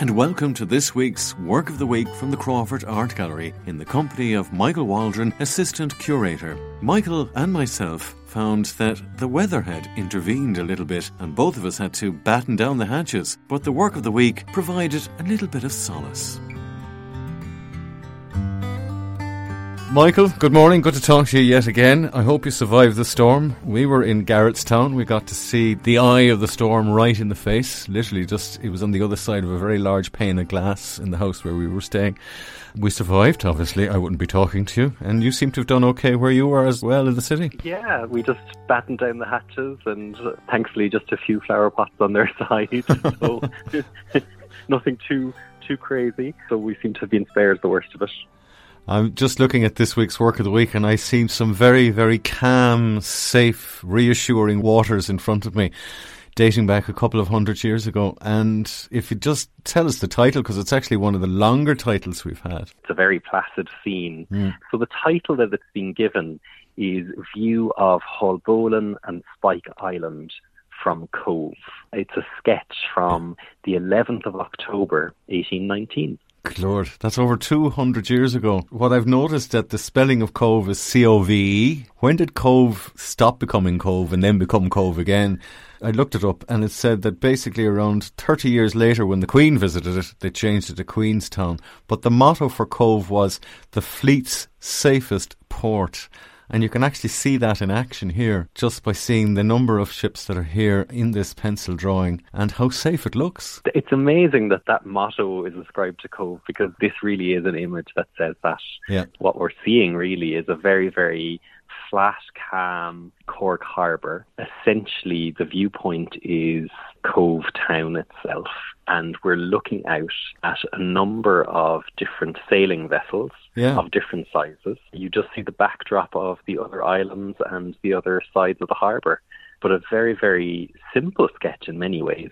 And welcome to this week's Work of the Week from the Crawford Art Gallery in the company of Michael Waldron, Assistant Curator. Michael and myself found that the weather had intervened a little bit and both of us had to batten down the hatches, but the Work of the Week provided a little bit of solace. Michael, good morning. Good to talk to you yet again. I hope you survived the storm. We were in Garrettstown. We got to see the eye of the storm right in the face. Literally, just it was on the other side of a very large pane of glass in the house where we were staying. We survived, obviously. I wouldn't be talking to you. And you seem to have done okay where you were as well in the city. Yeah, we just battened down the hatches and uh, thankfully just a few flower pots on their side. so nothing too too crazy. So we seem to have been spared the worst of it. I'm just looking at this week's work of the week and I see some very, very calm, safe, reassuring waters in front of me, dating back a couple of hundred years ago. And if you just tell us the title, because it's actually one of the longer titles we've had. It's a very placid scene. Mm. So the title that it's been given is View of Haulbowline and Spike Island from Cove. It's a sketch from the 11th of October, 1819. Lord, that's over 200 years ago. What I've noticed that the spelling of Cove is C-O-V-E. When did Cove stop becoming Cove and then become Cove again? I looked it up and it said that basically around 30 years later when the Queen visited it, they changed it to Queenstown. But the motto for Cove was the fleet's safest port. And you can actually see that in action here just by seeing the number of ships that are here in this pencil drawing and how safe it looks. It's amazing that that motto is ascribed to Cove because this really is an image that says that. Yeah. What we're seeing really is a very, very flat, calm Cork Harbour. Essentially, the viewpoint is Cove Town itself, and we're looking out at a number of different sailing vessels Yeah. of different sizes. You just see the backdrop of the other islands and the other sides of the harbour. But a very, very simple sketch in many ways.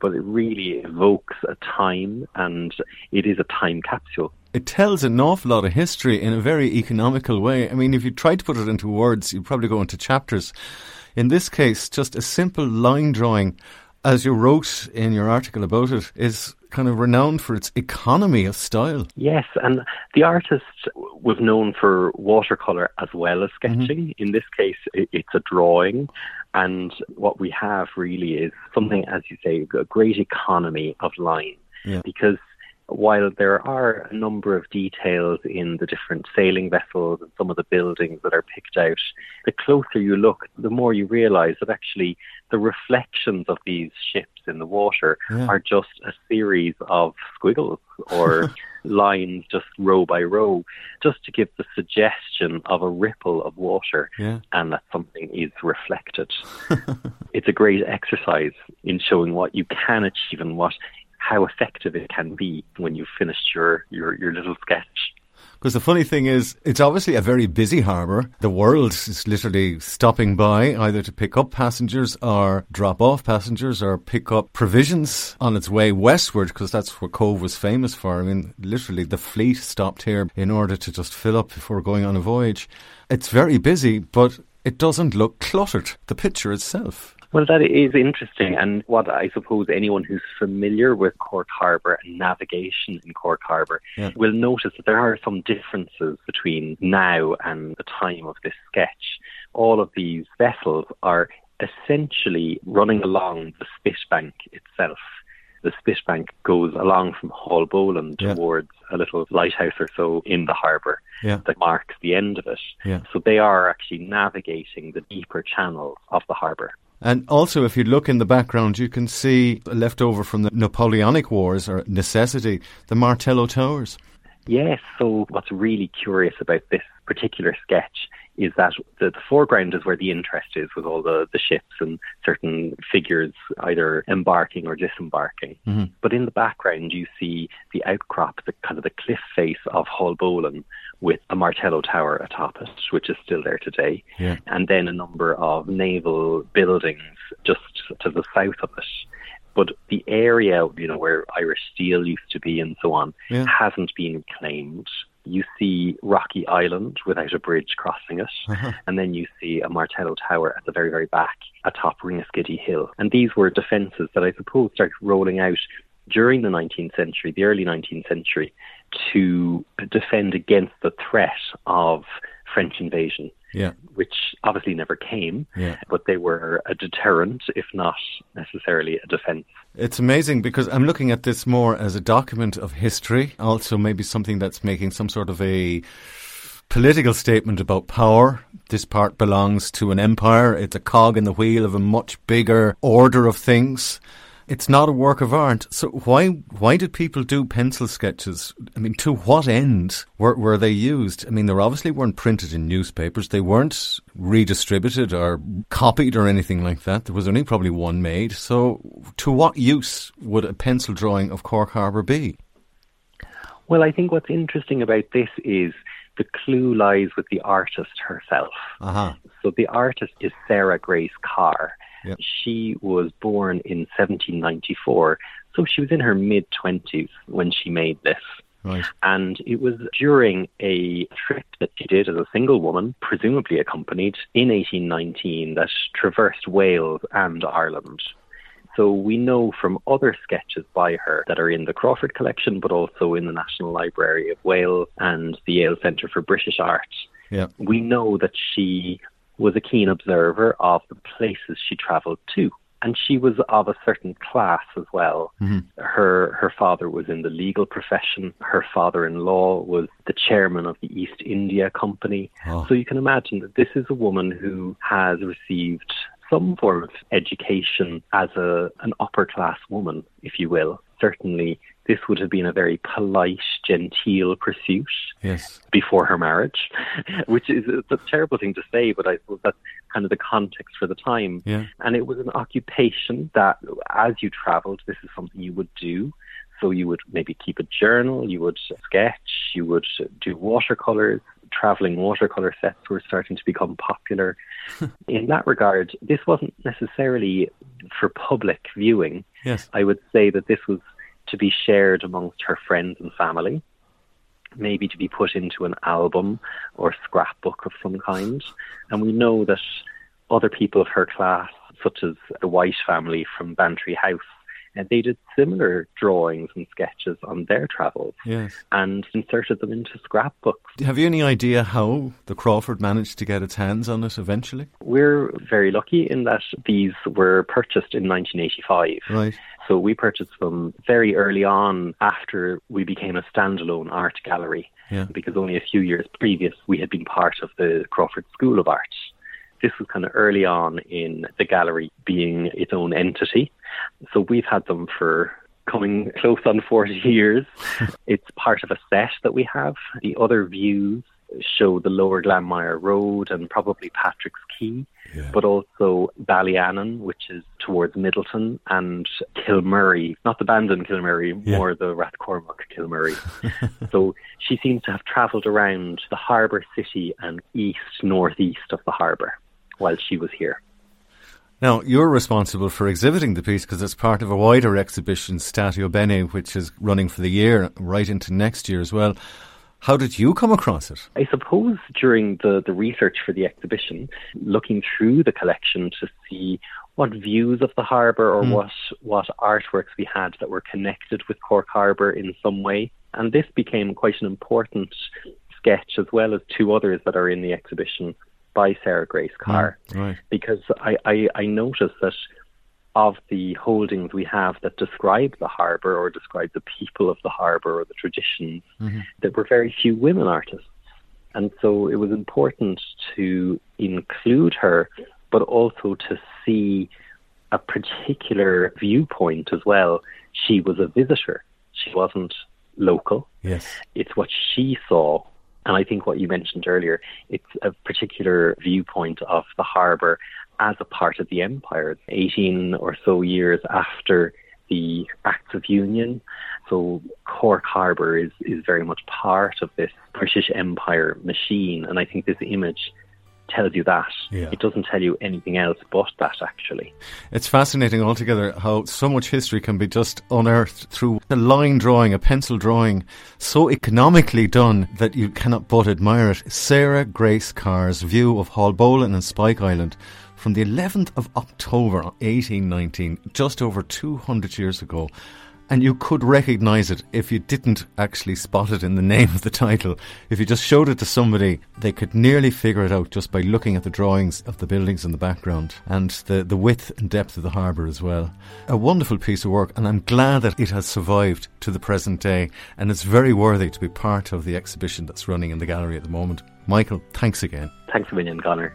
But it really evokes a time and it is a time capsule. It tells an awful lot of history in a very economical way. I mean, if you try to put it into words, you'd probably go into chapters. In this case, just a simple line drawing, as you wrote in your article about it, is kind of renowned for its economy of style. Yes, and the artist was known for watercolour as well as mm-hmm. sketching. In this case, it's a drawing. And what we have really is something, as you say, a great economy of line. Yeah. Because while there are a number of details in the different sailing vessels and some of the buildings that are picked out, the closer you look, the more you realize that actually the reflections of these ships in the water Yeah. are just a series of squiggles or lines just row by row, just to give the suggestion of a ripple of water Yeah. and that something is reflected. it's a great exercise in showing what you can achieve and what how effective it can be when you've finished your, your, your little sketch. Because the funny thing is, it's obviously a very busy harbour. The world is literally stopping by either to pick up passengers or drop off passengers or pick up provisions on its way westward because that's what Cove was famous for. I mean, literally the fleet stopped here in order to just fill up before going on a voyage. It's very busy, but it doesn't look cluttered. The picture itself. Well, that is interesting. And what I suppose anyone who's familiar with Cork Harbour and navigation in Cork Harbour Yeah. will notice that there are some differences between now and the time of this sketch. All of these vessels are essentially running along the Spitbank itself. The Spitbank goes along from Haulbowline Yeah. towards a little lighthouse or so in the harbour Yeah. that marks the end of it. So they are actually navigating the deeper channels of the harbour. And also, if you look in the background, you can see left over from the Napoleonic Wars or necessity, the Martello Towers. Yes, so what's really curious about this particular sketch is that the, the foreground is where the interest is with all the, the ships and certain figures either embarking or disembarking. Mm-hmm. But in the background, you see the outcrop, the kind of the cliff face of Haulbowline with a Martello Tower atop it, which is still there today, Yeah. and then a number of naval buildings just to the south of it. But the area, you know, where Irish Steel used to be and so on, Yeah. hasn't been claimed. You see Rocky Island without a bridge crossing it, Uh-huh. and then you see a Martello Tower at the very, very back atop Ringaskiddy Hill. And these were defences that I suppose started rolling out during the 19th century, the early 19th century, to defend against the threat of French invasion Yeah. which obviously never came, Yeah. but they were a deterrent, if not necessarily a defence. It's amazing because I'm looking at this more as a document of history, also maybe something that's making some sort of a political statement about power. This part belongs to an empire. It's a cog in the wheel of a much bigger order of things. It's not a work of art. So why why did people do pencil sketches? I mean, to what end were, were they used? I mean, they obviously weren't printed in newspapers. They weren't redistributed or copied or anything like that. There was only probably one made. So to what use would a pencil drawing of Cork Harbour be? Well, I think what's interesting about this is the clue lies with the artist herself. Uh-huh. So the artist is Sarah Grace Carr. Yep. She was born in 1794, so she was in her mid 20s when she made this. Right. And it was during a trip that she did as a single woman, presumably accompanied, in 1819 that traversed Wales and Ireland. So we know from other sketches by her that are in the Crawford collection, but also in the National Library of Wales and the Yale Centre for British Art. Yeah. We know that she was a keen observer of the places she travelled to. And she was of a certain class as well. Mm-hmm. Her her father was in the legal profession. Her father-in-law was the chairman of the East India Company. Oh. So you can imagine that this is a woman who has received some form of education as a an upper class woman, if you will. Certainly, this would have been a very polite, genteel pursuit Yes. before her marriage, which is a terrible thing to say, but I suppose that's kind of the context for the time. Yeah. And it was an occupation that, as you travelled, this is something you would do. So you would maybe keep a journal, you would sketch, you would do watercolors. Traveling watercolor sets were starting to become popular. In that regard, this wasn't necessarily for public viewing. Yes. I would say that this was to be shared amongst her friends and family, maybe to be put into an album or scrapbook of some kind. And we know that other people of her class, such as the White family from Bantry House, and they did similar drawings and sketches on their travels Yes. and inserted them into scrapbooks. Have you any idea how the Crawford managed to get its hands on it eventually? We're very lucky in that these were purchased in 1985. Right. So we purchased them very early on after we became a standalone art gallery. Yeah. Because only a few years previous we had been part of the Crawford School of Art. This was kind of early on in the gallery being its own entity. So we've had them for coming close on 40 years. it's part of a set that we have. The other views show the lower Glanmire Road and probably Patrick's Quay, but also Ballyannan, which is towards Midleton, and Kilmurray, not the Bandon Kilmurray, Yeah. more the Rathcormac Kilmurray. so she seems to have travelled around the harbour city and east, northeast of the harbour while she was here. Now, you're responsible for exhibiting the piece because it's part of a wider exhibition, Statio Bene, which is running for the year, right into next year as well. How did you come across it? I suppose during the, the research for the exhibition, looking through the collection to see what views of the harbour or mm. what what artworks we had that were connected with Cork Harbour in some way. And this became quite an important sketch as well as two others that are in the exhibition by Sarah Grace Carr. Mm, right. Because I, I, I noticed that of the holdings we have that describe the harbour or describe the people of the harbour or the traditions, mm-hmm. there were very few women artists. And so it was important to include her, but also to see a particular viewpoint as well. She was a visitor. She wasn't local. Yes. It's what she saw. And I think what you mentioned earlier, it's a particular viewpoint of the harbour as a part of the empire, 18 or so years after the Acts of Union. So Cork Harbour is, is very much part of this British Empire machine. And I think this image tells you that. Yeah. It doesn't tell you anything else but that, actually. It's fascinating altogether how so much history can be just unearthed through a line drawing, a pencil drawing, so economically done that you cannot but admire it. Sarah Grace Carr's view of Haulbowline and Spike Island from the 11th of October 1819, just over 200 years ago. And you could recognise it if you didn't actually spot it in the name of the title. If you just showed it to somebody, they could nearly figure it out just by looking at the drawings of the buildings in the background and the, the width and depth of the harbour as well. A wonderful piece of work, and I'm glad that it has survived to the present day, and it's very worthy to be part of the exhibition that's running in the gallery at the moment. Michael, thanks again. Thanks a million, Conor.